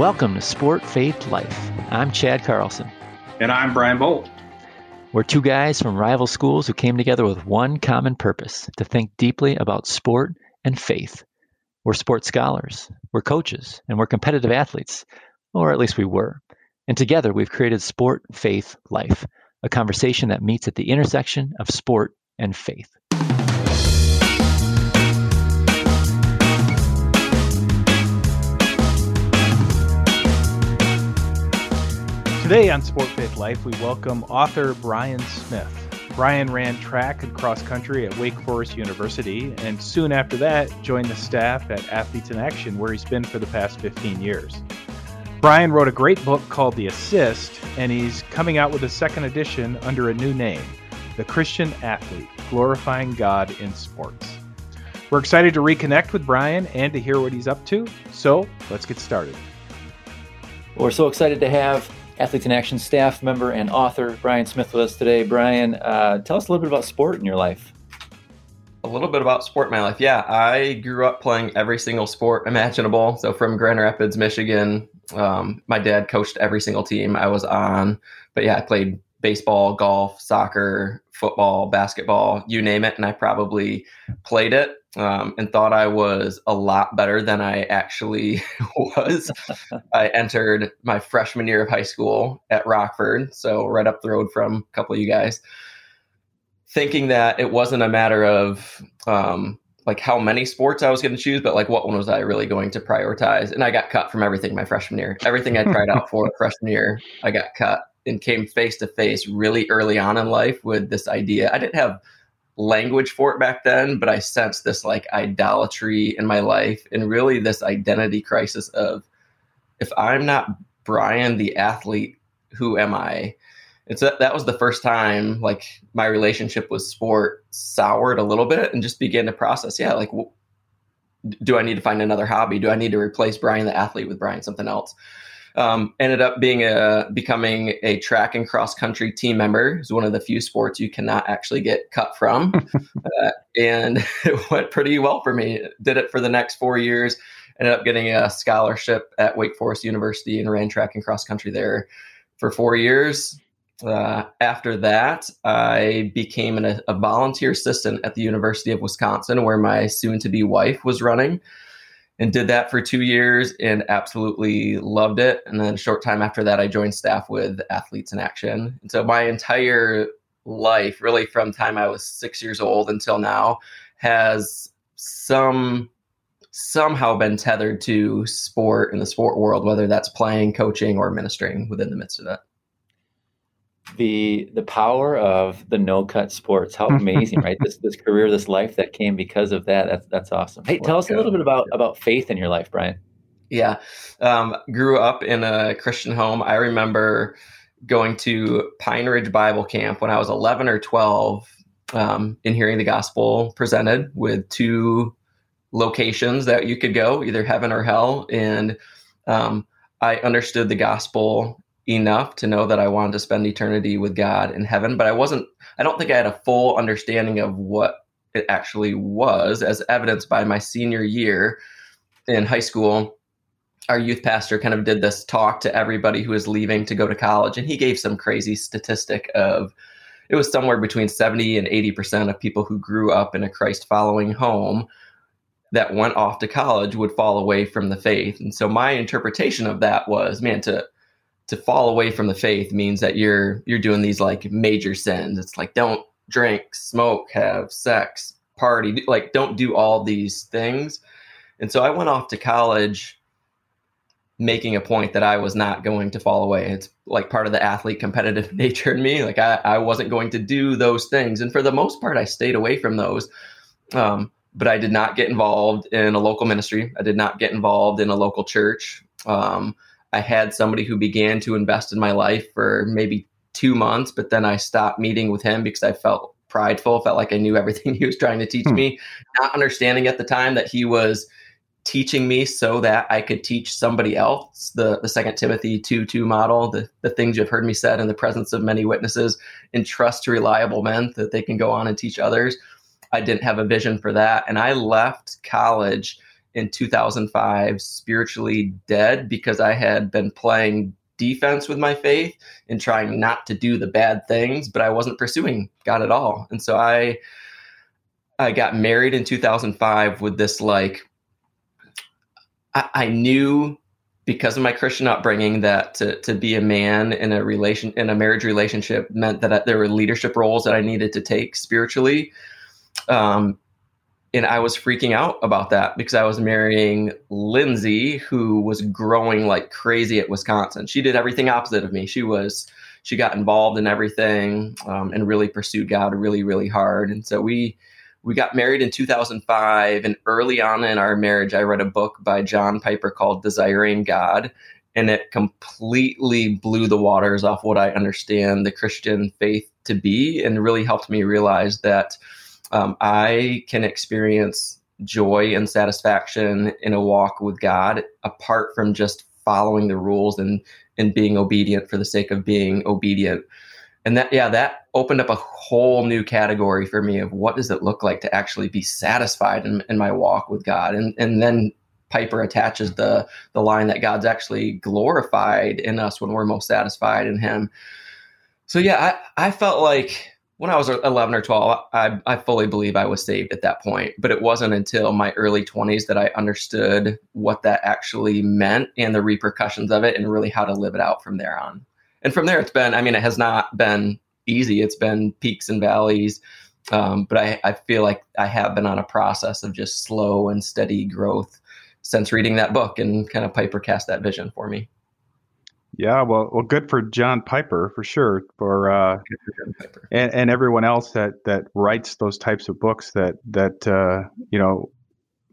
Welcome to Sport Faith Life. I'm Chad Carlson. And I'm Brian Bolt. We're two guys from rival schools who came together with one common purpose to think deeply about sport and faith. We're sports scholars, we're coaches, and we're competitive athletes, or at least we were. And together we've created Sport Faith Life, a conversation that meets at the intersection of sport and faith. Today on Sport Faith Life, we welcome author Brian Smith. Brian ran track and cross country at Wake Forest University, and soon after that, joined the staff at Athletes in Action, where he's been for the past 15 years. Brian wrote a great book called The Assist, and he's coming out with a second edition under a new name The Christian Athlete Glorifying God in Sports. We're excited to reconnect with Brian and to hear what he's up to, so let's get started. We're so excited to have Athletes in Action staff member and author Brian Smith with us today. Brian, uh, tell us a little bit about sport in your life. A little bit about sport in my life. Yeah, I grew up playing every single sport imaginable. So from Grand Rapids, Michigan, um, my dad coached every single team I was on. But yeah, I played baseball, golf, soccer, football, basketball, you name it. And I probably played it um, and thought I was a lot better than I actually was. I entered my freshman year of high school at Rockford, so right up the road from a couple of you guys, thinking that it wasn't a matter of um, like how many sports I was going to choose, but like what one was I really going to prioritize. And I got cut from everything my freshman year. Everything I tried out for freshman year, I got cut and came face to face really early on in life with this idea. I didn't have language for it back then, but I sensed this like idolatry in my life and really this identity crisis of if I'm not Brian the athlete, who am I? And so that was the first time like my relationship with sport soured a little bit and just began to process. Yeah, like do I need to find another hobby? Do I need to replace Brian the athlete with Brian something else? Um, ended up being a becoming a track and cross country team member. It's one of the few sports you cannot actually get cut from, uh, and it went pretty well for me. Did it for the next four years. Ended up getting a scholarship at Wake Forest University and ran track and cross country there for four years. Uh, after that, I became an, a volunteer assistant at the University of Wisconsin, where my soon-to-be wife was running and did that for two years and absolutely loved it. And then a short time after that, I joined staff with Athletes in Action. And so my entire life, really from time I was six years old until now, has some somehow been tethered to sport in the sport world, whether that's playing, coaching, or ministering within the midst of it the the power of the no cut sports. How amazing, right? This this career, this life that came because of that. That's that's awesome. Hey, tell us a little bit about about faith in your life, Brian. Yeah, um, grew up in a Christian home. I remember going to Pine Ridge Bible Camp when I was 11 or 12, um, and hearing the gospel presented with two locations that you could go, either heaven or hell, and um, I understood the gospel enough to know that I wanted to spend eternity with God in heaven, but I wasn't, I don't think I had a full understanding of what it actually was, as evidenced by my senior year in high school. Our youth pastor kind of did this talk to everybody who was leaving to go to college, and he gave some crazy statistic of it was somewhere between 70 and 80% of people who grew up in a Christ following home that went off to college would fall away from the faith. And so my interpretation of that was, man, to to fall away from the faith means that you're you're doing these like major sins. It's like don't drink, smoke, have sex, party, like don't do all these things. And so I went off to college making a point that I was not going to fall away. It's like part of the athlete competitive nature in me. Like I, I wasn't going to do those things. And for the most part, I stayed away from those. Um, but I did not get involved in a local ministry. I did not get involved in a local church. Um, I had somebody who began to invest in my life for maybe two months, but then I stopped meeting with him because I felt prideful, felt like I knew everything he was trying to teach hmm. me, not understanding at the time that he was teaching me so that I could teach somebody else the, the second Timothy 2 2 model, the, the things you've heard me said in the presence of many witnesses, and trust to reliable men that they can go on and teach others. I didn't have a vision for that. And I left college in 2005 spiritually dead because I had been playing defense with my faith and trying not to do the bad things, but I wasn't pursuing God at all. And so I I got married in 2005 with this like I, I knew because of my Christian upbringing that to, to be a man in a relation in a marriage relationship meant that there were leadership roles that I needed to take spiritually. Um, and I was freaking out about that because I was marrying Lindsay, who was growing like crazy at Wisconsin. She did everything opposite of me. She was she got involved in everything um, and really pursued God really really hard. And so we we got married in 2005 and early on in our marriage i read a book by john piper called desiring god and it completely blew the waters off what i understand the christian faith to be and really helped me realize that um, i can experience joy and satisfaction in a walk with god apart from just following the rules and and being obedient for the sake of being obedient. And that yeah that opened up a whole new category for me of what does it look like to actually be satisfied in, in my walk with god? And and then piper attaches the the line that god's actually glorified in us when we're most satisfied in him. So yeah i i felt like when i was 11 or 12 i i fully believe i was saved at that point but it wasn't until my early 20s that i understood what that actually meant and the repercussions of it and really how to live it out from there on. And from there it's been i mean it has not been easy. It's been peaks and valleys um, but I, I feel like i have been on a process of just slow and steady growth since reading that book and kind of piper cast that vision for me yeah well well good for john piper for sure for uh for and, and everyone else that that writes those types of books that that uh you know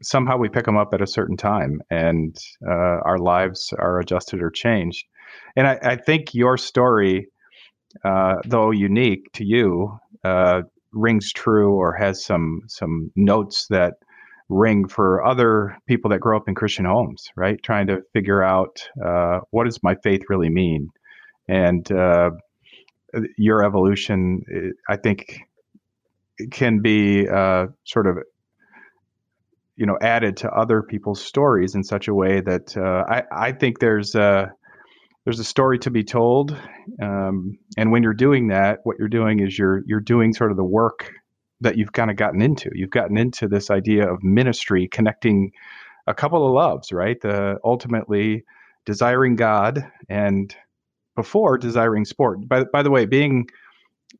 somehow we pick them up at a certain time and uh, our lives are adjusted or changed. And I, I think your story, uh, though unique to you, uh, rings true or has some some notes that ring for other people that grow up in Christian homes, right? Trying to figure out uh, what does my faith really mean, and uh, your evolution, I think, can be uh, sort of you know added to other people's stories in such a way that uh, I I think there's a there's a story to be told, um, and when you're doing that, what you're doing is you're you're doing sort of the work that you've kind of gotten into. You've gotten into this idea of ministry, connecting a couple of loves, right? The ultimately desiring God and before desiring sport. By by the way, being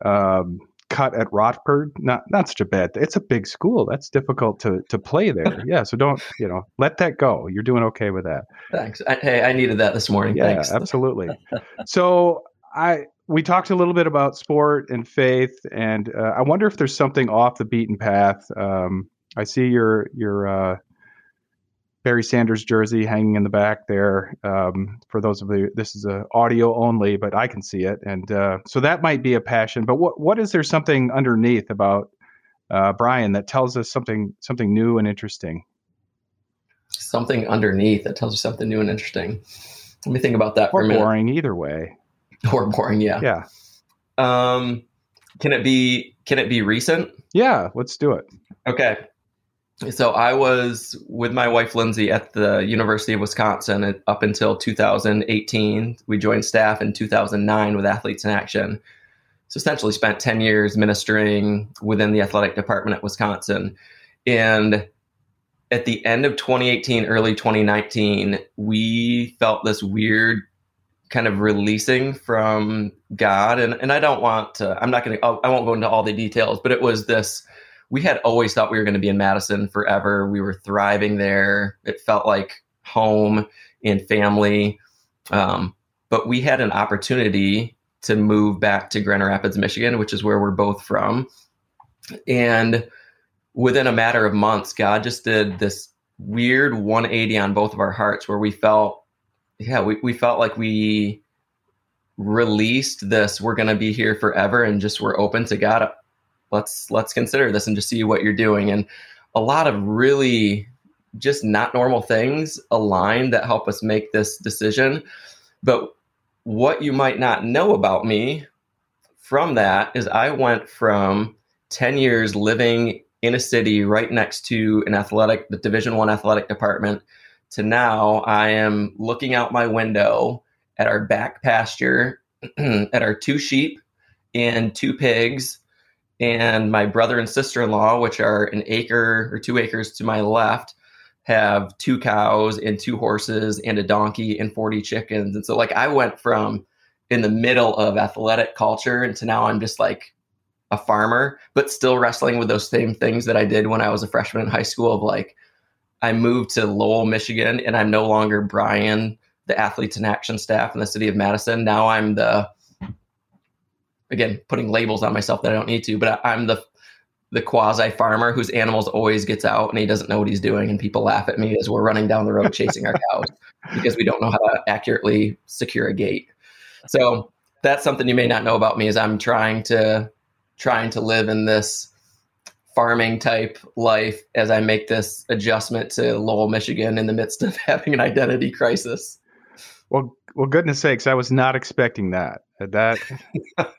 um, cut at Rockford, not not such a bad. It's a big school. That's difficult to to play there. yeah, so don't you know let that go. You're doing okay with that. Thanks. I, hey, I needed that this morning. Yeah, Thanks. absolutely. so I we talked a little bit about sport and faith, and uh, I wonder if there's something off the beaten path. Um, I see your your uh, Barry Sanders jersey hanging in the back there. Um, for those of you, this is a audio only, but I can see it, and uh, so that might be a passion. But what what is there something underneath about uh, Brian that tells us something something new and interesting? Something underneath that tells you something new and interesting. Let me think about that or for a minute. boring either way. Or boring, yeah. Yeah. Um, can it be? Can it be recent? Yeah. Let's do it. Okay. So I was with my wife Lindsay at the University of Wisconsin up until 2018. We joined staff in 2009 with Athletes in Action. So essentially spent 10 years ministering within the athletic department at Wisconsin. And at the end of 2018, early 2019, we felt this weird kind of releasing from God. And, and I don't want to, I'm not going to, I won't go into all the details, but it was this we had always thought we were going to be in Madison forever. We were thriving there. It felt like home and family. Um, but we had an opportunity to move back to Grand Rapids, Michigan, which is where we're both from. And within a matter of months, God just did this weird 180 on both of our hearts where we felt, yeah, we, we felt like we released this, we're going to be here forever and just we're open to God. Let's let's consider this and just see what you're doing. And a lot of really just not normal things align that help us make this decision. But what you might not know about me from that is i went from 10 years living in a city right next to an athletic, the Division One athletic department, to now I am looking out my window at our back pasture, at our two sheep and two pigs, and my brother and sister in law, which are an acre or two acres to my left, have two cows and two horses and a donkey and 40 chickens. And so, like, I went from in the middle of athletic culture and to now I'm just like a farmer, but still wrestling with those same things that I did when I was a freshman in high school of like, I moved to Lowell, Michigan, and I'm no longer Brian, the athletes in action staff in the city of Madison. Now I'm the again putting labels on myself that I don't need to, but I'm the the quasi farmer whose animals always gets out and he doesn't know what he's doing, and people laugh at me as we're running down the road chasing our cows because we don't know how to accurately secure a gate. So that's something you may not know about me is I'm trying to trying to live in this farming type life as I make this adjustment to Lowell, Michigan in the midst of having an identity crisis. Well, well, goodness sakes, I was not expecting that. That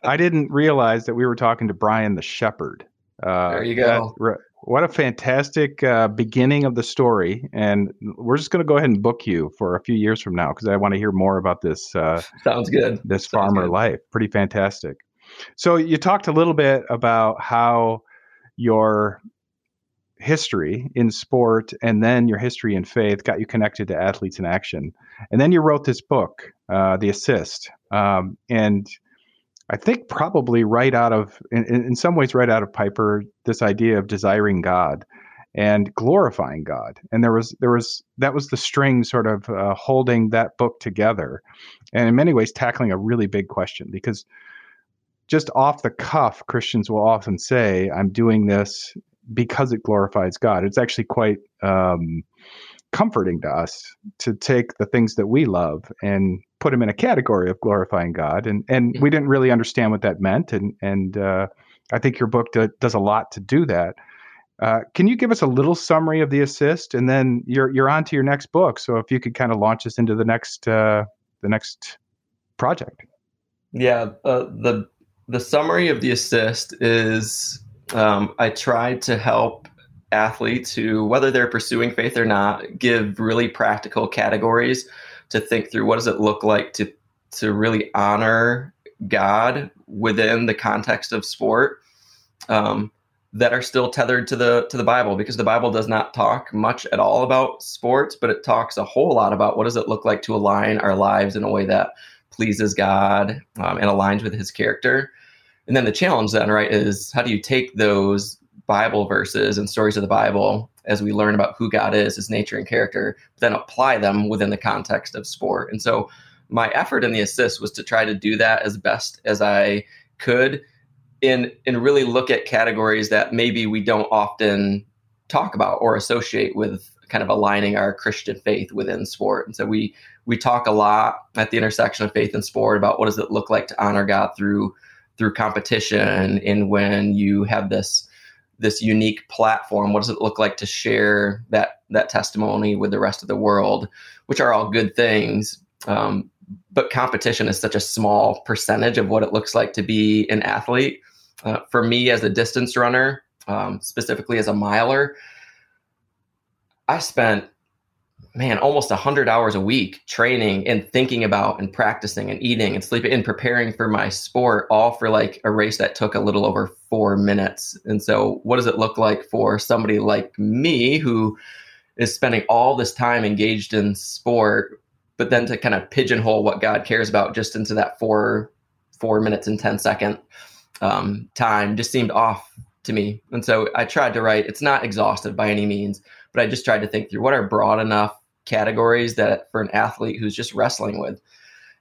I didn't realize that we were talking to Brian the Shepherd. Uh, there you go. That, what a fantastic uh, beginning of the story, and we're just going to go ahead and book you for a few years from now because I want to hear more about this. Uh, Sounds good. This Sounds farmer good. life, pretty fantastic. So you talked a little bit about how your history in sport and then your history in faith got you connected to athletes in action. And then you wrote this book uh, the assist um, and i think probably right out of in, in some ways right out of piper this idea of desiring god and glorifying god. And there was there was that was the string sort of uh, holding that book together and in many ways tackling a really big question because just off the cuff, Christians will often say, I'm doing this because it glorifies God. It's actually quite um, comforting to us to take the things that we love and put them in a category of glorifying God. And and we didn't really understand what that meant. And and uh, I think your book do, does a lot to do that. Uh, can you give us a little summary of the assist, and then you're you're on to your next book. So if you could kind of launch us into the next uh, the next project. Yeah, uh, the the summary of the assist is um, I tried to help athletes who, whether they're pursuing faith or not, give really practical categories to think through what does it look like to to really honor God within the context of sport um, that are still tethered to the to the Bible because the Bible does not talk much at all about sports, but it talks a whole lot about what does it look like to align our lives in a way that pleases God um, and aligns with His character. And then the challenge then, right, is how do you take those Bible verses and stories of the Bible as we learn about who God is, his nature and character, then apply them within the context of sport. And so my effort in the assist was to try to do that as best as I could in and really look at categories that maybe we don't often talk about or associate with kind of aligning our Christian faith within sport. And so we we talk a lot at the intersection of faith and sport about what does it look like to honor God through through competition and when you have this this unique platform what does it look like to share that that testimony with the rest of the world which are all good things um, but competition is such a small percentage of what it looks like to be an athlete uh, for me as a distance runner um, specifically as a miler i spent man, almost 100 hours a week training and thinking about and practicing and eating and sleeping and preparing for my sport, all for like a race that took a little over four minutes. And so, what does it look like for somebody like me who is spending all this time engaged in sport, but then to kind of pigeonhole what God cares about just into that four four minutes and 10 second um, time just seemed off to me. And so I tried to write, it's not exhaustive by any means, but I just tried to think through what are broad enough categories that for an athlete who's just wrestling with,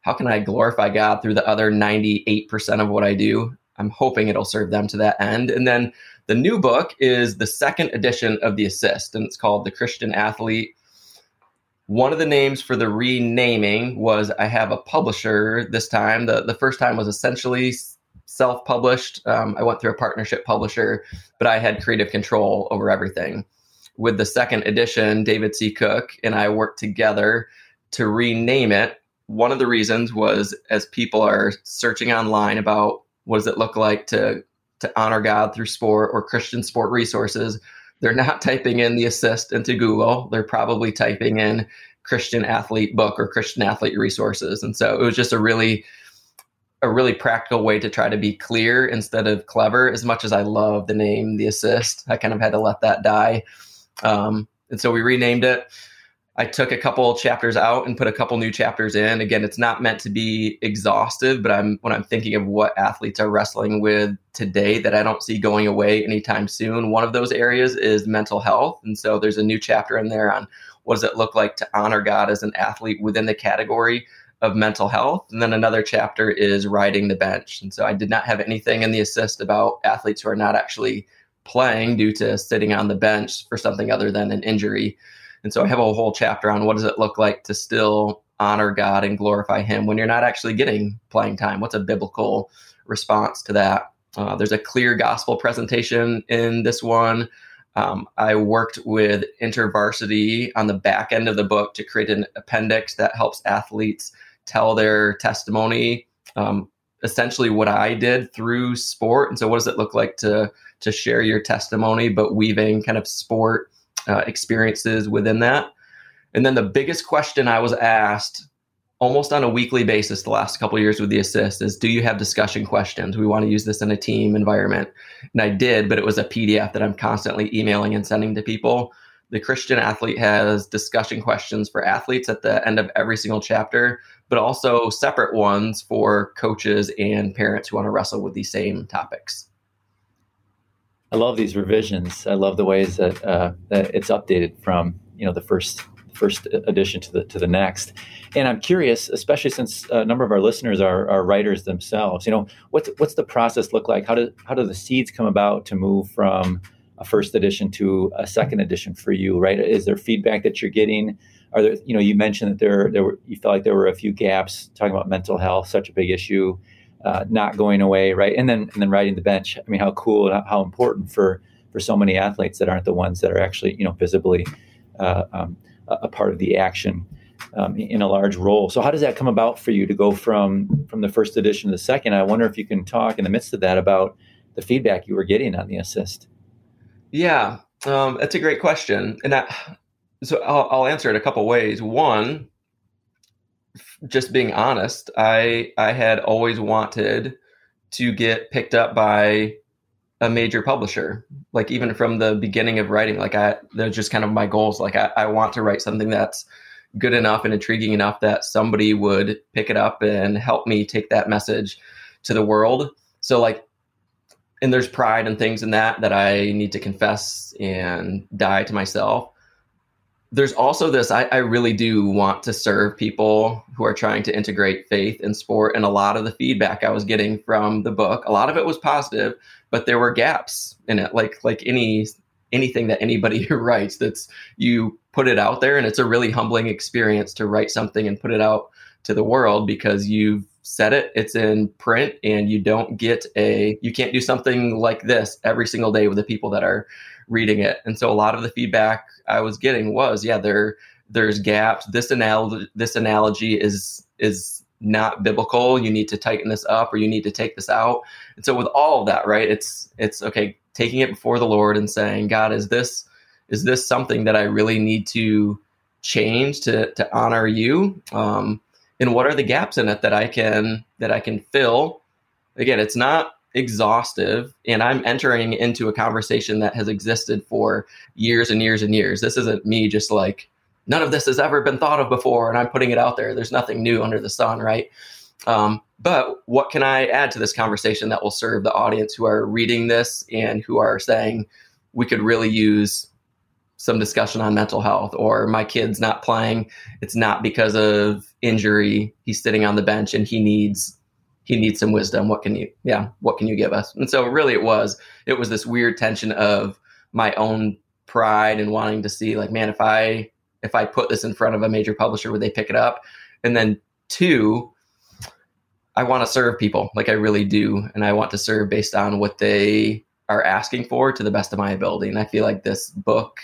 how can I glorify God through the other 98% of what I do? I'm hoping it'll serve them to that end. And then the new book is the second edition of The Assist, and it's called The Christian Athlete. One of the names for the renaming was I have a publisher this time. The, the first time was essentially self published. Um, I went through a partnership publisher, but I had creative control over everything with the second edition, David C. Cook and I worked together to rename it. One of the reasons was as people are searching online about what does it look like to to honor God through sport or Christian sport resources, they're not typing in the assist into Google. They're probably typing in Christian athlete book or Christian athlete resources. And so it was just a really a really practical way to try to be clear instead of clever. As much as I love the name The Assist, I kind of had to let that die. Um, and so we renamed it. I took a couple chapters out and put a couple new chapters in. Again, it's not meant to be exhaustive, but I'm when I'm thinking of what athletes are wrestling with today that I don't see going away anytime soon. One of those areas is mental health, and so there's a new chapter in there on what does it look like to honor God as an athlete within the category of mental health. And then another chapter is riding the bench. And so I did not have anything in the assist about athletes who are not actually playing due to sitting on the bench for something other than an injury. And so I have a whole chapter on what does it look like to still honor God and glorify Him when you're not actually getting playing time. What's a biblical response to that? Uh, there's a clear gospel presentation in this one. Um, I worked with InterVarsity on the back end of the book to create an appendix that helps athletes tell their testimony. Um, essentially, what I did through sport, and so what does it look like to to share your testimony, but weaving kind of sport uh, experiences within that. And then the biggest question I was asked almost on a weekly basis the last couple years with the assist is do you have discussion questions? We want to use this in a team environment. And i did but it was a pdf that i'm constantly emailing and sending to people. The christian athlete has discussion questions for athletes at the end of every single chapter but also separate ones for coaches and parents who want to wrestle with these same topics I love these revisions. I love the ways that, uh, that it's updated from you know the first first edition to the to the next. And I'm curious, especially since a number of our listeners are, are writers themselves. You know, what's what's the process look like? How do how do the seeds come about to move from a first edition to a second edition for you? Right? Is there feedback that you're getting? Are there you know you mentioned that there there were you felt like there were a few gaps talking about mental health, such a big issue uh, not going away, right? And then and then riding the bench. I mean, how cool and how important for for so many athletes that aren't the ones that are actually you know visibly uh, um, a part of the action um, in a large role. So how does that come about for you to go from from the first edition to the second? I wonder if you can talk in the midst of that about the feedback you were getting on the assist. Yeah, um, that's a great question, and that, so I'll, I'll answer it a couple ways. One, just being honest, I I had always wanted to get picked up by a major publisher. Like even from the beginning of writing, like I they're just kind of my goals. Like I, I want to write something that's good enough and intriguing enough that somebody would pick it up and help me take that message to the world. So like and there's pride and things in that that I need to confess and die to myself there's also this I, I, really do want to serve people who are trying to integrate faith and sport and a lot of the feedback i was getting from the book a lot of it was positive but there were gaps in it like like any anything that anybody who writes that's you put it out there and it's a really humbling experience to write something and put it out to the world because you've said it it's in print and you don't get a you can't do something like this every single day with the people that are reading it and so a lot of the feedback I was getting was, yeah, there there's gaps. This analogy this analogy is is not biblical. You need to tighten this up or you need to take this out. And so with all of that, right, it's it's okay, taking it before the Lord and saying, God, is this is this something that I really need to change to to honor you? Um, and what are the gaps in it that I can that I can fill? Again, it's not exhaustive and i'm entering into a conversation that has existed for years and years and years. This isn't me just like none of this has ever been thought of before and i'm putting it out there. There's nothing new under the sun right? Um, but what can i add to this conversation that will serve the audience who are reading this and who are saying we could really use some discussion on mental health or my kid's not playing. It's not because of injury. He's sitting on the bench and he needs he needs some wisdom. What can you, yeah, what can you give us? And so really it was, it was this weird tension of my own pride and wanting to see like, man, if I, if I put this in front of a major publisher, would they pick it up? And then two, I want to serve people like I really do. And I want to serve based on what they are asking for to the best of my ability. And I feel like this book,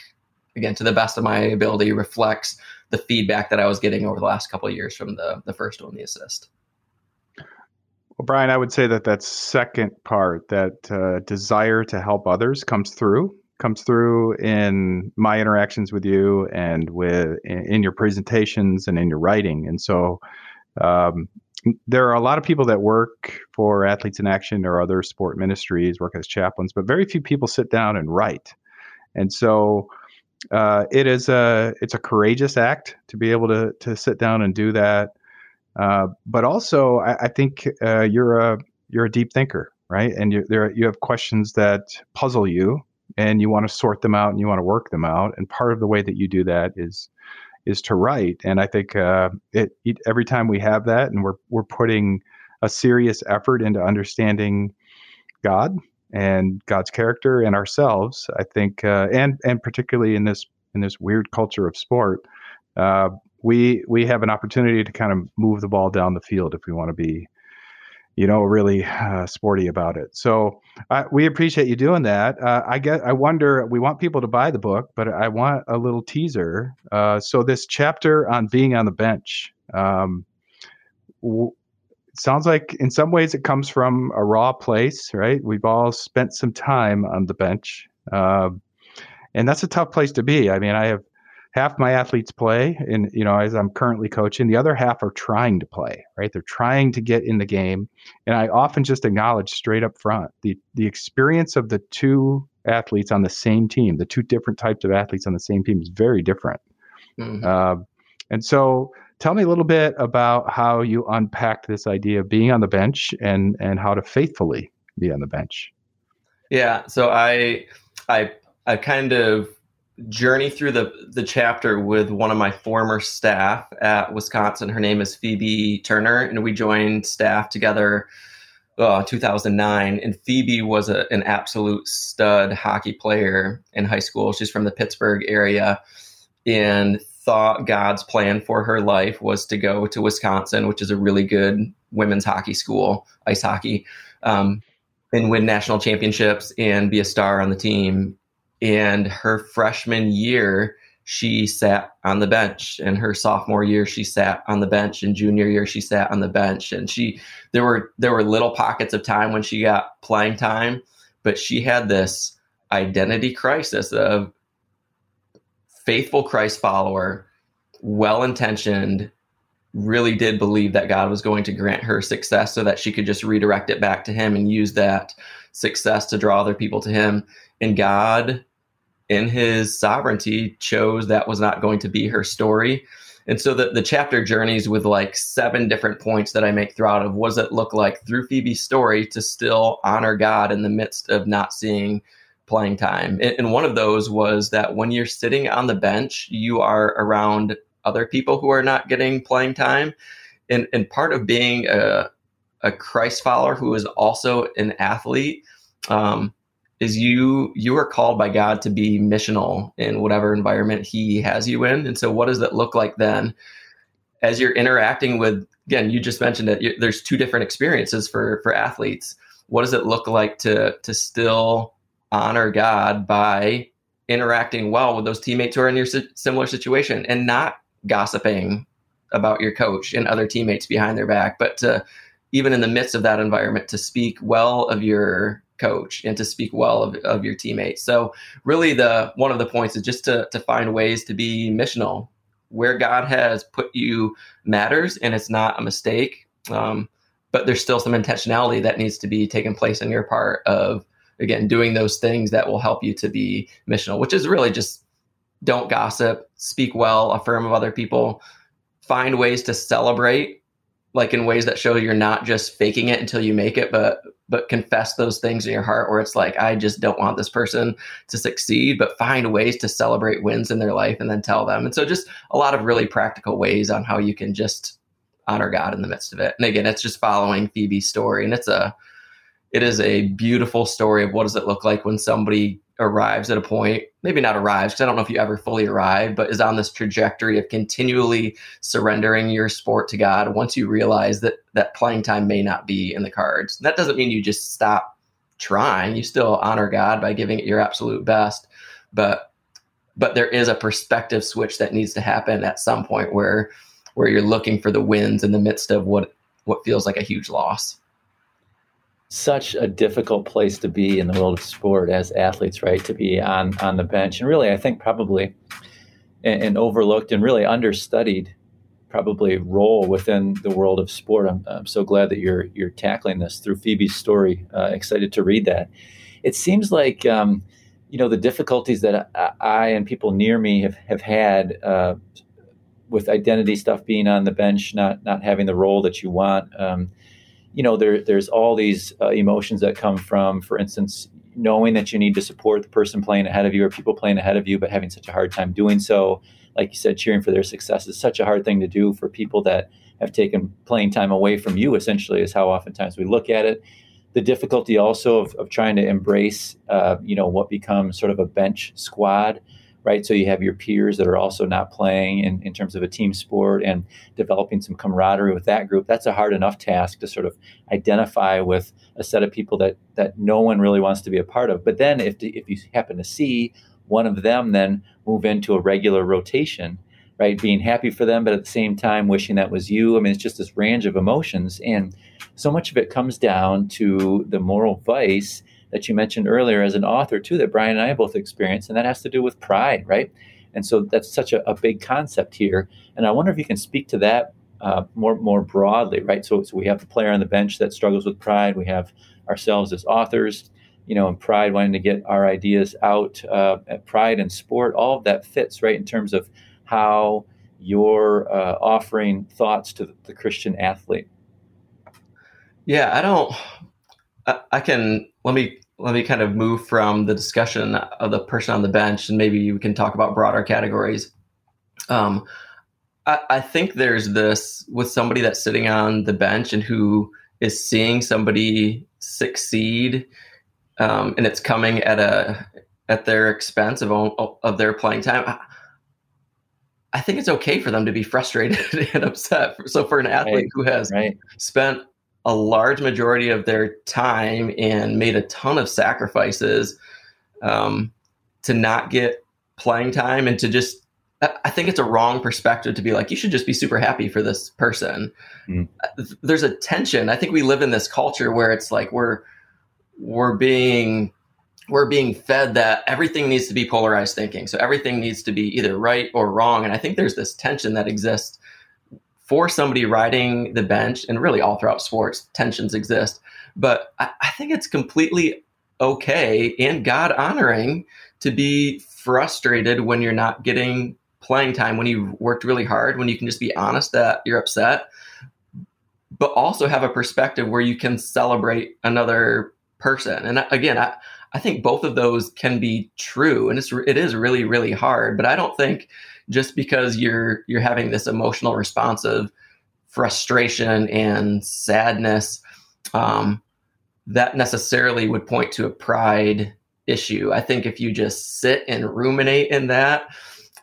again, to the best of my ability, reflects the feedback that I was getting over the last couple of years from the the first one, the assist. Well, Brian, I would say that that second part, that uh, desire to help others, comes through comes through in my interactions with you and with in your presentations and in your writing. And so um, there are a lot of people that work for Athletes in Action or other sport ministries, work as chaplains, but very few people sit down and write. And so uh, it is a it's a courageous act to be able to to sit down and do that. Uh, but also, I, I think uh, you're a you're a deep thinker, right? And you there you have questions that puzzle you, and you want to sort them out and you want to work them out. And part of the way that you do that is is to write. And I think uh, it, it, every time we have that, and we're we're putting a serious effort into understanding God and God's character and ourselves. I think, uh, and and particularly in this in this weird culture of sport, uh, we we have an opportunity to kind of move the ball down the field if we want to be you know, really uh, sporty about it. So uh, we appreciate you doing that. Uh, I get. I wonder. We want people to buy the book, but I want a little teaser. Uh, so this chapter on being on the bench um, w- sounds like, in some ways, it comes from a raw place, right? We've all spent some time on the bench, um, and that's a tough place to be. I mean, I have half my athletes play and you know as i'm currently coaching the other half are trying to play right? They're trying to get in the game. And i often just acknowledge straight up front the the experience of the two athletes on the same team the two different types of athletes on the same team is very different. Mm-hmm. uh, and so tell me a little bit about how you unpacked this idea of being on the bench and and how to faithfully be on the bench. Yeah so i i i kind of journey through the the chapter with one of my former staff at Wisconsin. Her name is Phoebe Turner, and we joined staff together uh, 2009. And Phoebe was a, an absolute stud hockey player in high school. She's from the Pittsburgh area, and thought God's plan for her life was to go to Wisconsin, which is a really good women's hockey school, ice hockey, um, and win national championships and be a star on the team and her freshman year, she sat on the bench. And her sophomore year, she sat on the bench. And junior year, she sat on the bench. And she there were there were little pockets of time when she got playing time, but she had this identity crisis of faithful Christ follower, well intentioned, really did believe that God was going to grant her success so that she could just redirect it back to Him and use that success to draw other people to Him. And God in his sovereignty chose that was not going to be her story. And so the, the chapter journeys with like seven different points that i make throughout of what does it look like through phoebe's story to still honor god in the midst of not seeing playing time. And, and one of those was that when you're sitting on the bench you are around other people who are not getting playing time. And, and part of being a, a christ follower who is also an athlete um, is you you are called by God to be missional in whatever environment He has you in. And so, what does that look like then? As you're interacting with, again, you just mentioned it. There's two different experiences for for athletes. What does it look like to to still honor God by interacting well with those teammates who are in your similar situation and not gossiping about your coach and other teammates behind their back, but to even in the midst of that environment to speak well of your coach and to speak well of, of your teammates. So really the one of the points is just to, to find ways to be missional. Where God has put you matters and it's not a mistake. Um, but there's still some intentionality that needs to be taken place on your part of again doing those things that will help you to be missional, which is really just don't gossip, speak well, affirm of other people, find ways to celebrate like in ways that show you're not just faking it until you make it, but but confess those things in your heart where it's like I just don't want this person to succeed, but find ways to celebrate wins in their life and then tell them. And so just a lot of really practical ways on how you can just honor God in the midst of it. And again, it's just following Phoebe's story and it's a it is a beautiful story of what does it look like when somebody arrives at a point, maybe not arrives, because I don't know if you ever fully arrive, but is on this trajectory of continually surrendering your sport to God once you realize that that playing time may not be in the cards. that doesn't mean you just stop trying. You still honor God by giving it your absolute best. But but there is a perspective switch that needs to happen at some point where where you're looking for the wins in the midst of what what feels like a huge loss. Such a difficult place to be in the world of sport as athletes, right? To be on on the bench, and really, I think probably an, an overlooked and really understudied probably role within the world of sport. I'm, I'm so glad that you're you're tackling this through Phoebe's story. Uh, excited to read that. It seems like um, you know the difficulties that I, I, and people near me have have had uh, with identity stuff, being on the bench, not not having the role that you want. Um, you know, there, there's all these uh, emotions that come from, for instance, knowing that you need to support the person playing ahead of you or people playing ahead of you, but having such a hard time doing so. Like you said, cheering for their success is such a hard thing to do for people that have taken playing time away from you, essentially, is how oftentimes we look at it. The difficulty also of, of trying to embrace, uh, you know, what becomes sort of a bench squad right? So you have your peers that are also not playing in, in terms of a team sport and developing some camaraderie with that group. That's a hard enough task to sort of identify with a set of people that that no one really wants to be a part of. But then if if you happen to see one of them then move into a regular rotation, right? Being happy for them, but at the same time wishing that was you. I mean, it's just this range of emotions. And so much of it comes down to the moral vice that you mentioned earlier as an author too that Brian and I both experienced, and that has to do with pride, right? And so that's such a, a big concept here. And I wonder if you can speak to that uh, more more broadly, right? So, so we have the player on the bench that struggles with pride. We have ourselves as authors, you know, and pride wanting to get our ideas out. Uh, pride and sport, all of that fits right in terms of how you're uh, offering thoughts to the Christian athlete. Yeah, I don't. I, I can let me let me kind of move from the discussion of the person on the bench and maybe we can talk about broader categories. Um, I, I, think there's this with somebody that's sitting on the bench and who is seeing somebody succeed, um, and it's coming at a at their expense of of their playing time. I, I think it's okay for them to be frustrated and upset. So for an athlete right. who has right. spent a large majority of their time and made a ton of sacrifices um, to not get playing time and to just I think it's a wrong perspective to be like you should just be super happy for this person. Mm. There's a tension. I think we live in this culture where it's like we're we're being we're being fed that everything needs to be polarized thinking. So everything needs to be either right or wrong. And I think there's this tension that exists for somebody riding the bench, and really all throughout sports, tensions exist. But I, I think it's completely okay and God honoring to be frustrated when you're not getting playing time, when you've worked really hard, when you can just be honest that you're upset, but also have a perspective where you can celebrate another person. And again, I, I think both of those can be true, and it's it is really really hard. But I don't think just because you're you're having this emotional response of frustration and sadness um, that necessarily would point to a pride issue. I think if you just sit and ruminate in that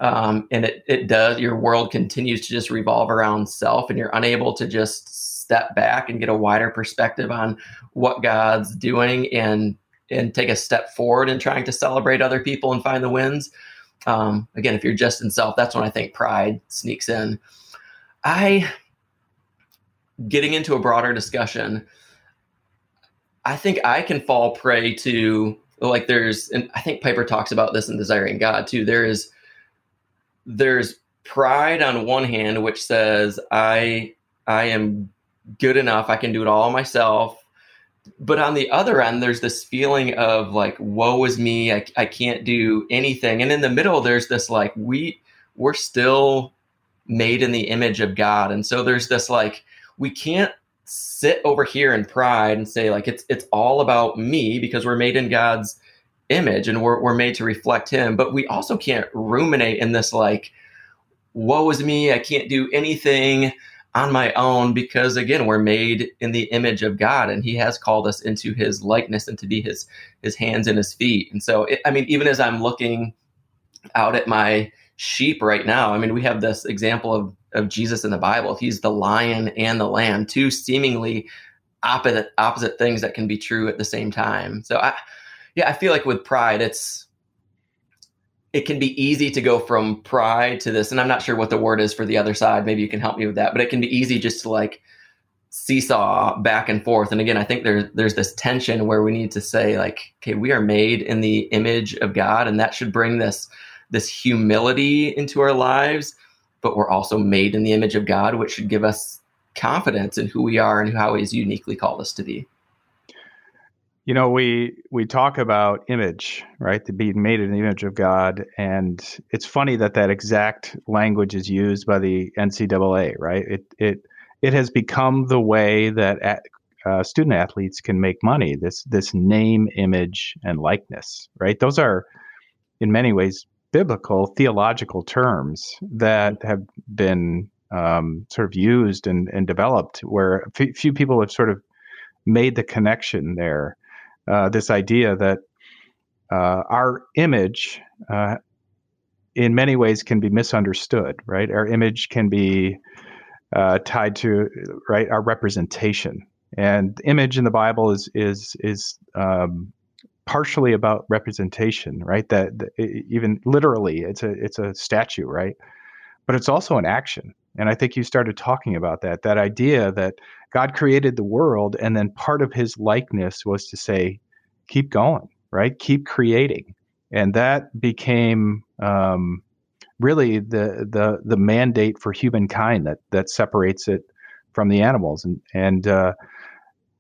um, and it, it does your world continues to just revolve around self and you're unable to just step back and get a wider perspective on what god's doing and and take a step forward in trying to celebrate other people and find the wins um, again, if you're just in self, that's when I think pride sneaks in. I, getting into a broader discussion, I think I can fall prey to like there's, and I think Piper talks about this in Desiring God too. There is, there's pride on one hand, which says I, I am good enough. I can do it all myself but on the other end there's this feeling of like woe is me I, I can't do anything. And in the middle there's this like we we're still made in the image of god. And so there's this like we can't sit over here in pride and say like it's it's all about me because we're made in god's image and we're, we're made to reflect him. But we also can't ruminate in this like woe is me i can't do anything on my own because again we're made in the image of god and he has called us into his likeness and to be his his hands and his feet. And so it, i mean even as i'm looking out at my sheep right now i mean we have this example of of jesus in the bible. He's the lion and the lamb two seemingly opposite opposite things that can be true at the same time. So i yeah i feel like with pride it's it can be easy to go from pride to this and i'm not sure what the word is for the other side maybe you can help me with that but it can be easy just to like seesaw back and forth. And again, I think there's there's this tension where we need to say like, okay, we are made in the image of God, and that should bring this this humility into our lives. But we're also made in the image of God, which should give us confidence in who we are and how He's uniquely called us to be. You know, we we talk about image, right? To be made in the image of God, and it's funny that that exact language is used by the NCAA, right? It it it has become the way that uh, student athletes can make money. This this name, image, and likeness, right? Those are, in many ways, biblical theological terms that have been um, sort of used and, and developed, where f- few people have sort of made the connection there. Uh, this idea that uh, our image, uh, in many ways, can be misunderstood. Right, our image can be uh, tied to right our representation. And image in the Bible is is is um, partially about representation, right? That, that even literally, it's a it's a statue, right? But it's also an action. And I think you started talking about that that idea that God created the world, and then part of His likeness was to say, keep going, right? Keep creating, and that became um, really the the the mandate for humankind that that separates it from the animals and and uh,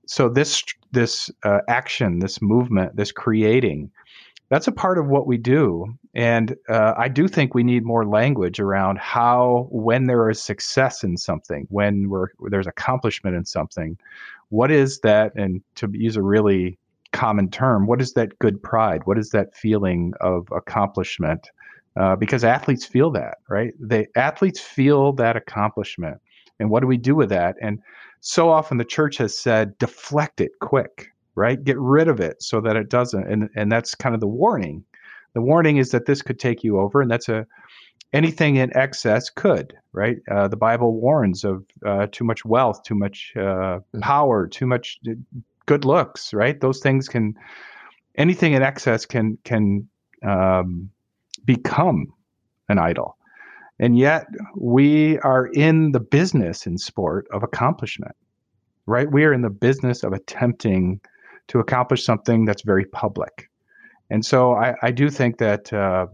so this this uh, action this movement this creating that's a part of what we do. And uh, i do think we need more language around how when there is success in something when there's accomplishment in something what is that and to use a really common term what is that good pride? What is that feeling of accomplishment? Uh, because athletes feel that, right? They athletes feel that accomplishment, and what do we do with that? And so often the church has said, deflect it quick, right? Get rid of it so that it doesn't, and and that's kind of the warning. The warning is that this could take you over, and that's a anything in excess could, right? Uh, the Bible warns of uh, too much wealth, too much uh, mm-hmm. power, too much uh, good looks, right? Those things can anything in excess can can um, become an idol. And yet we are in the business in sport of accomplishment, right? We are in the business of attempting to accomplish something that's very public. And so I, I do think that uh,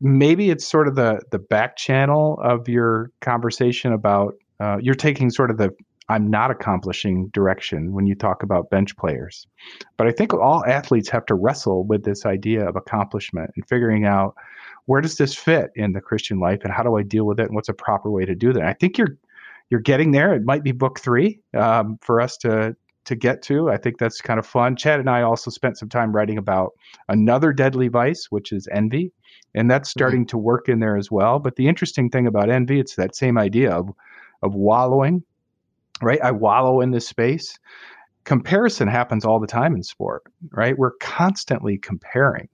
maybe it's sort of the, the back channel of your conversation about uh, you're taking sort of the I'm not accomplishing direction when you talk about bench players. But I think all athletes have to wrestle with this idea of accomplishment and figuring out where does this fit in the Christian life and how do I deal with it and what's a proper way to do that. I think you're you're getting there. It might be book three um, for us to to get to. I think that's kind of fun. Chad and I also spent some time writing about another deadly vice, which is envy, and that's mm-hmm. starting mm-hmm. to work in there as well. But the interesting thing about envy, it's that same idea of of wallowing right? I wallow in this space. Comparison happens all the time in sport, right? We're constantly comparing,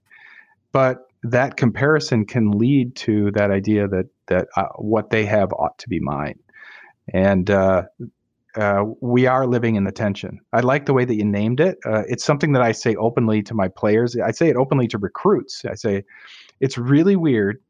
but that comparison can lead to that idea that that uh, what they have ought to be mine, and uh, uh, we are living in the tension. I like the way that you named it. Uh, it's something that I say openly to my players. I say it openly to recruits. I say it's really weird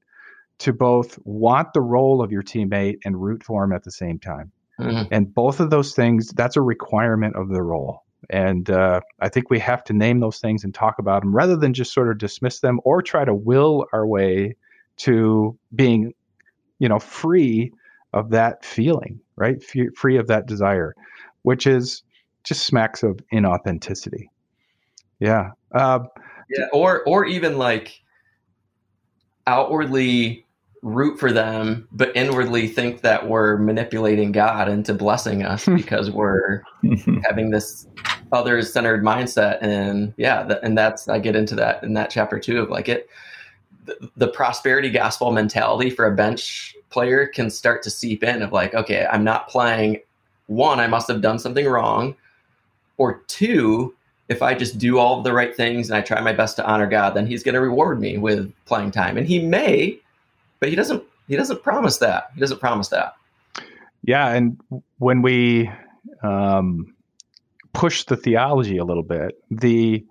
to both want the role of your teammate and root for him at the same time. Mm-hmm. And both of those things, that's a requirement of the role. And uh, I think we have to name those things and talk about them rather than just sort of dismiss them or try to will our way to being, you know, free of that feeling, right? F- free of that desire, which is just smacks of inauthenticity. Yeah. Uh, yeah. Or, or even like outwardly root for them, but inwardly think that we're manipulating God into blessing us because we're having this others centered mindset. And yeah, and that's, I get into that in that chapter two of like it, the, the prosperity gospel mentality for a bench player can start to seep in of like, okay, I'm not playing. One, I must have done something wrong. Or two, if I just do all the right things and I try my best to honor God, then He's going to reward me with playing time. And He may, but he doesn't he doesn't promise that. He doesn't promise that. Yeah, and when we um, push the theology a little bit, the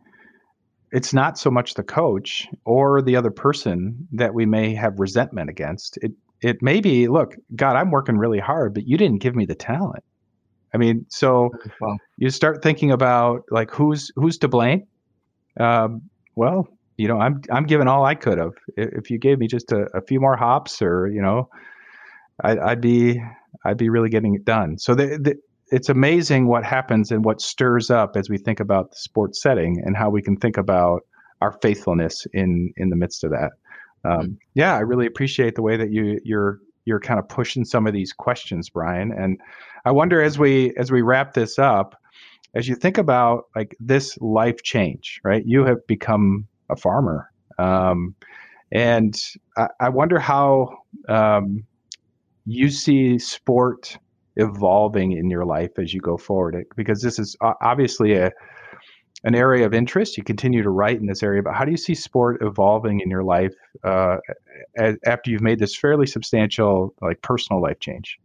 it's not so much the coach or the other person that we may have resentment against. It it may be, look, God, I'm working really hard, but you didn't give me the talent. I mean, so wow. you start thinking about like who's who's to blame. Um, well, you know, I'm I'm giving all I could have. If you gave me just a, a few more hops, or you know, I, would be I'd be really getting it done. So the, the, it's amazing what happens and what stirs up as we think about the sports setting and how we can think about our faithfulness in in the midst of that. Um, mm-hmm. yeah, I really appreciate the way that you you're you're kind of pushing some of these questions, Brian. And I wonder as we as we wrap this up, as you think about like this life change, right? You have become a farmer, um, and I, I, wonder how um, you see sport evolving in your life as you go forward. Because this is obviously a an area of interest. You continue to write in this area, but how do you see sport evolving in your life uh, after you've made this fairly substantial, like personal life change?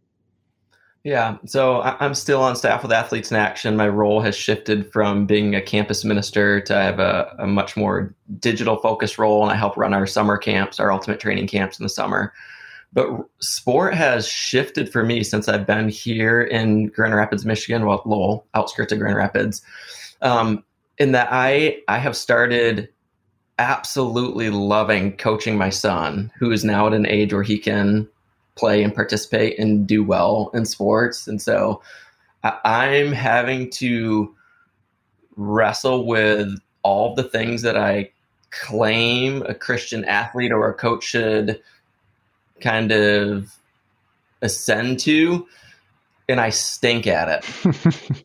Yeah, so I'm still on staff with Athletes in Action. My role has shifted from being a campus minister to I have a, a much more digital focused role, and I help run our summer camps, our ultimate training camps in the summer. But sport has shifted for me since I've been here in Grand Rapids, Michigan, well, Lowell, outskirts of Grand Rapids. Um, in that I I have started absolutely loving coaching my son, who is now at an age where he can play and participate and do well in sports. And so I, am having to wrestle with all the things that I claim a Christian athlete or a coach should kind of ascend to, and I stink at it.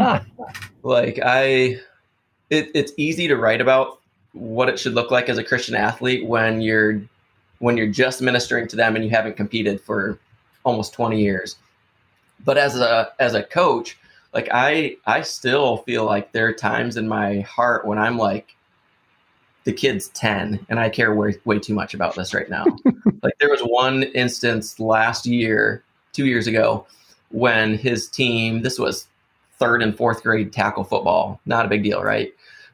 Ah, like I it, it's easy to write about what it should look like as a Christian athlete when you're when you're just ministering to them and you haven't competed for almost 20 years. But as a as a coach, like I I still feel like there are times in my heart when I'm like the kid's 10 and I care way, way too much about this right now. like there was one instance last year, 2 years ago when his team, this was third and fourth grade tackle football. Not a big deal, right?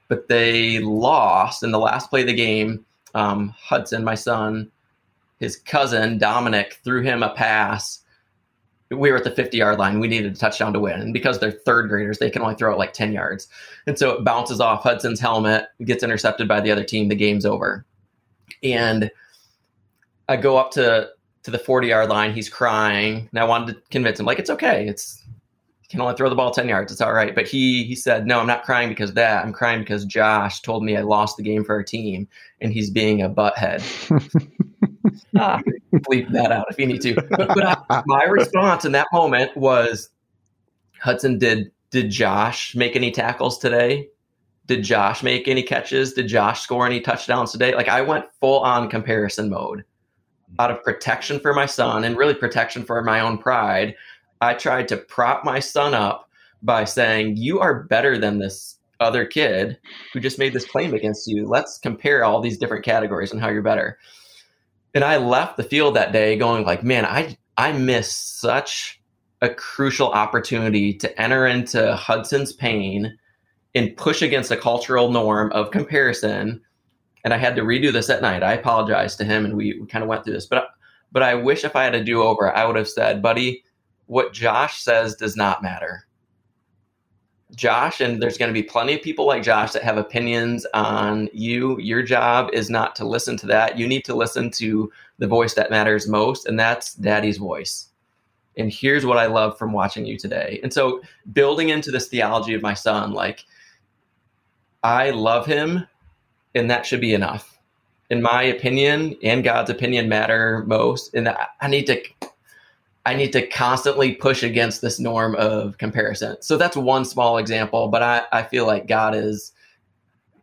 But they lost in the last play of the game. Um, Hudson, my son, his cousin Dominic threw him a pass. We were at the 50 yard line. We needed a touchdown to win. And because they're third graders, they can only throw it like 10 yards. And so it bounces off Hudson's helmet, gets intercepted by the other team. The game's over. And I go up to to the 40 yard line. He's crying. And I wanted to convince him, like, it's okay. It's can only throw the ball 10 yards. It's all right. But he he said, no, I'm not crying because that. I'm crying because Josh told me I lost the game for our team and he's being a butthead. ah, bleep that out if you need to. But, but I, my response in that moment was, Hudson, did did Josh make any tackles today? Did Josh make any catches? Did Josh score any touchdowns today? Like I went full on comparison mode out of protection for my son and really protection for my own pride. I tried to prop my son up by saying, You are better than this other kid who just made this claim against you. Let's compare all these different categories and how you're better. And I left the field that day going like, man, I I missed such a crucial opportunity to enter into Hudson's pain and push against a cultural norm of comparison. And I had to redo this at night. I apologized to him and we, we kind of went through this. But but I wish if I had a do over, I would have said, buddy, what Josh says does not matter. Josh, and there's going to be plenty of people like Josh that have opinions on you. Your job is not to listen to that. You need to listen to the voice that matters most, and that's daddy's voice. And here's what I love from watching you today. And so, building into this theology of my son, like, I love him, and that should be enough. In my opinion, and God's opinion matter most. And I need to I need to constantly push against this norm of comparison. So that's one small example, but I, I feel like God is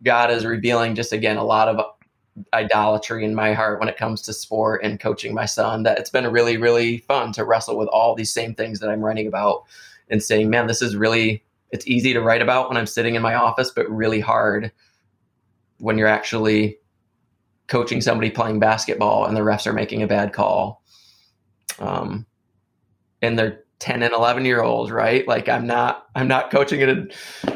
God is revealing just again a lot of idolatry in my heart when it comes to sport and coaching my son. That it's been really, really fun to wrestle with all these same things that I'm writing about and saying, man, this is really it's easy to write about when I'm sitting in my office, but really hard when you're actually coaching somebody playing basketball and the refs are making a bad call. Um, and they're 10 and 11 year olds right? Like i'm not i'm not coaching at a,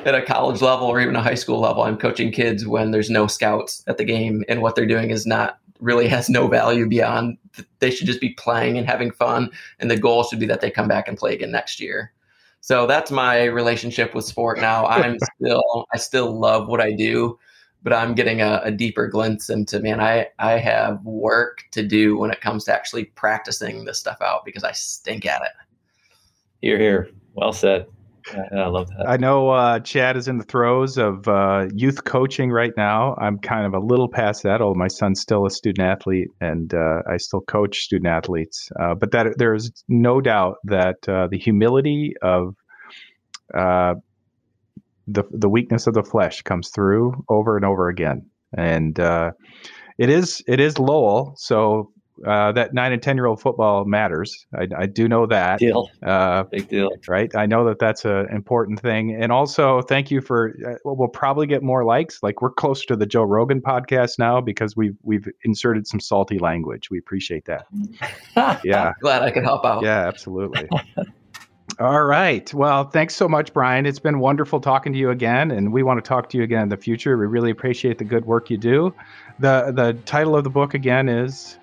at a college level or even a high school level. I'm coaching kids when there's no scouts at the game and what they're doing is not really has no value beyond they should just be playing and having fun and the goal should be that they come back and play again next year. So that's my relationship with sport now. I'm still I still love what I do, but I'm getting a, a, deeper glimpse into man, I, I have work to do when it comes to actually practicing this stuff out because I stink at it. Here, here. Well said. I love that. I know uh, Chad is in the throes of uh, youth coaching right now. I'm kind of a little past that. Although my son's still a student athlete, and uh, I still coach student athletes. Uh, but that there's no doubt that uh, the humility of uh, the the weakness of the flesh comes through over and over again, and it is it is Lowell. So uh, that nine and ten year old football matters. I, I, do know that. Deal. Uh, Big deal. Right. I know that that's an important thing. And also, thank you for. Uh, we'll probably get more likes. Like we're close to the Joe Rogan podcast now because we've we've inserted some salty language. We appreciate that. yeah. Glad I could help out. Yeah, absolutely. All right. Well, thanks so much, Brian. It's been wonderful talking to you again, and we want to talk to you again in the future. We really appreciate the good work you do. the The title of the book again is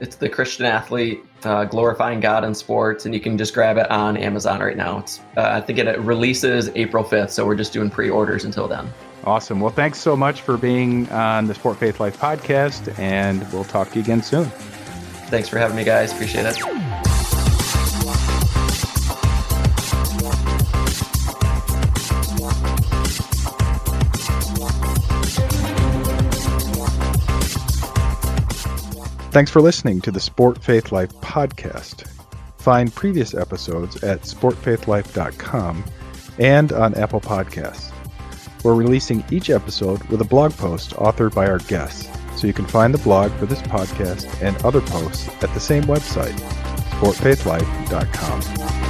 it's the Christian athlete uh, glorifying God in sports, and you can just grab it on Amazon right now. It's uh, I think it releases April fifth, so we're just doing pre-orders until then. Awesome. Well, thanks so much for being on the Sport Faith Life podcast, and we'll talk to you again soon. Thanks for having me, guys. Appreciate it. Thanks for listening to the Sport Faith Life podcast. Find previous episodes at sportfaithlife.com and on Apple Podcasts. We're releasing each episode with a blog post authored by our guests, so you can find the blog for this podcast and other posts at the same website, sportfaithlife.com.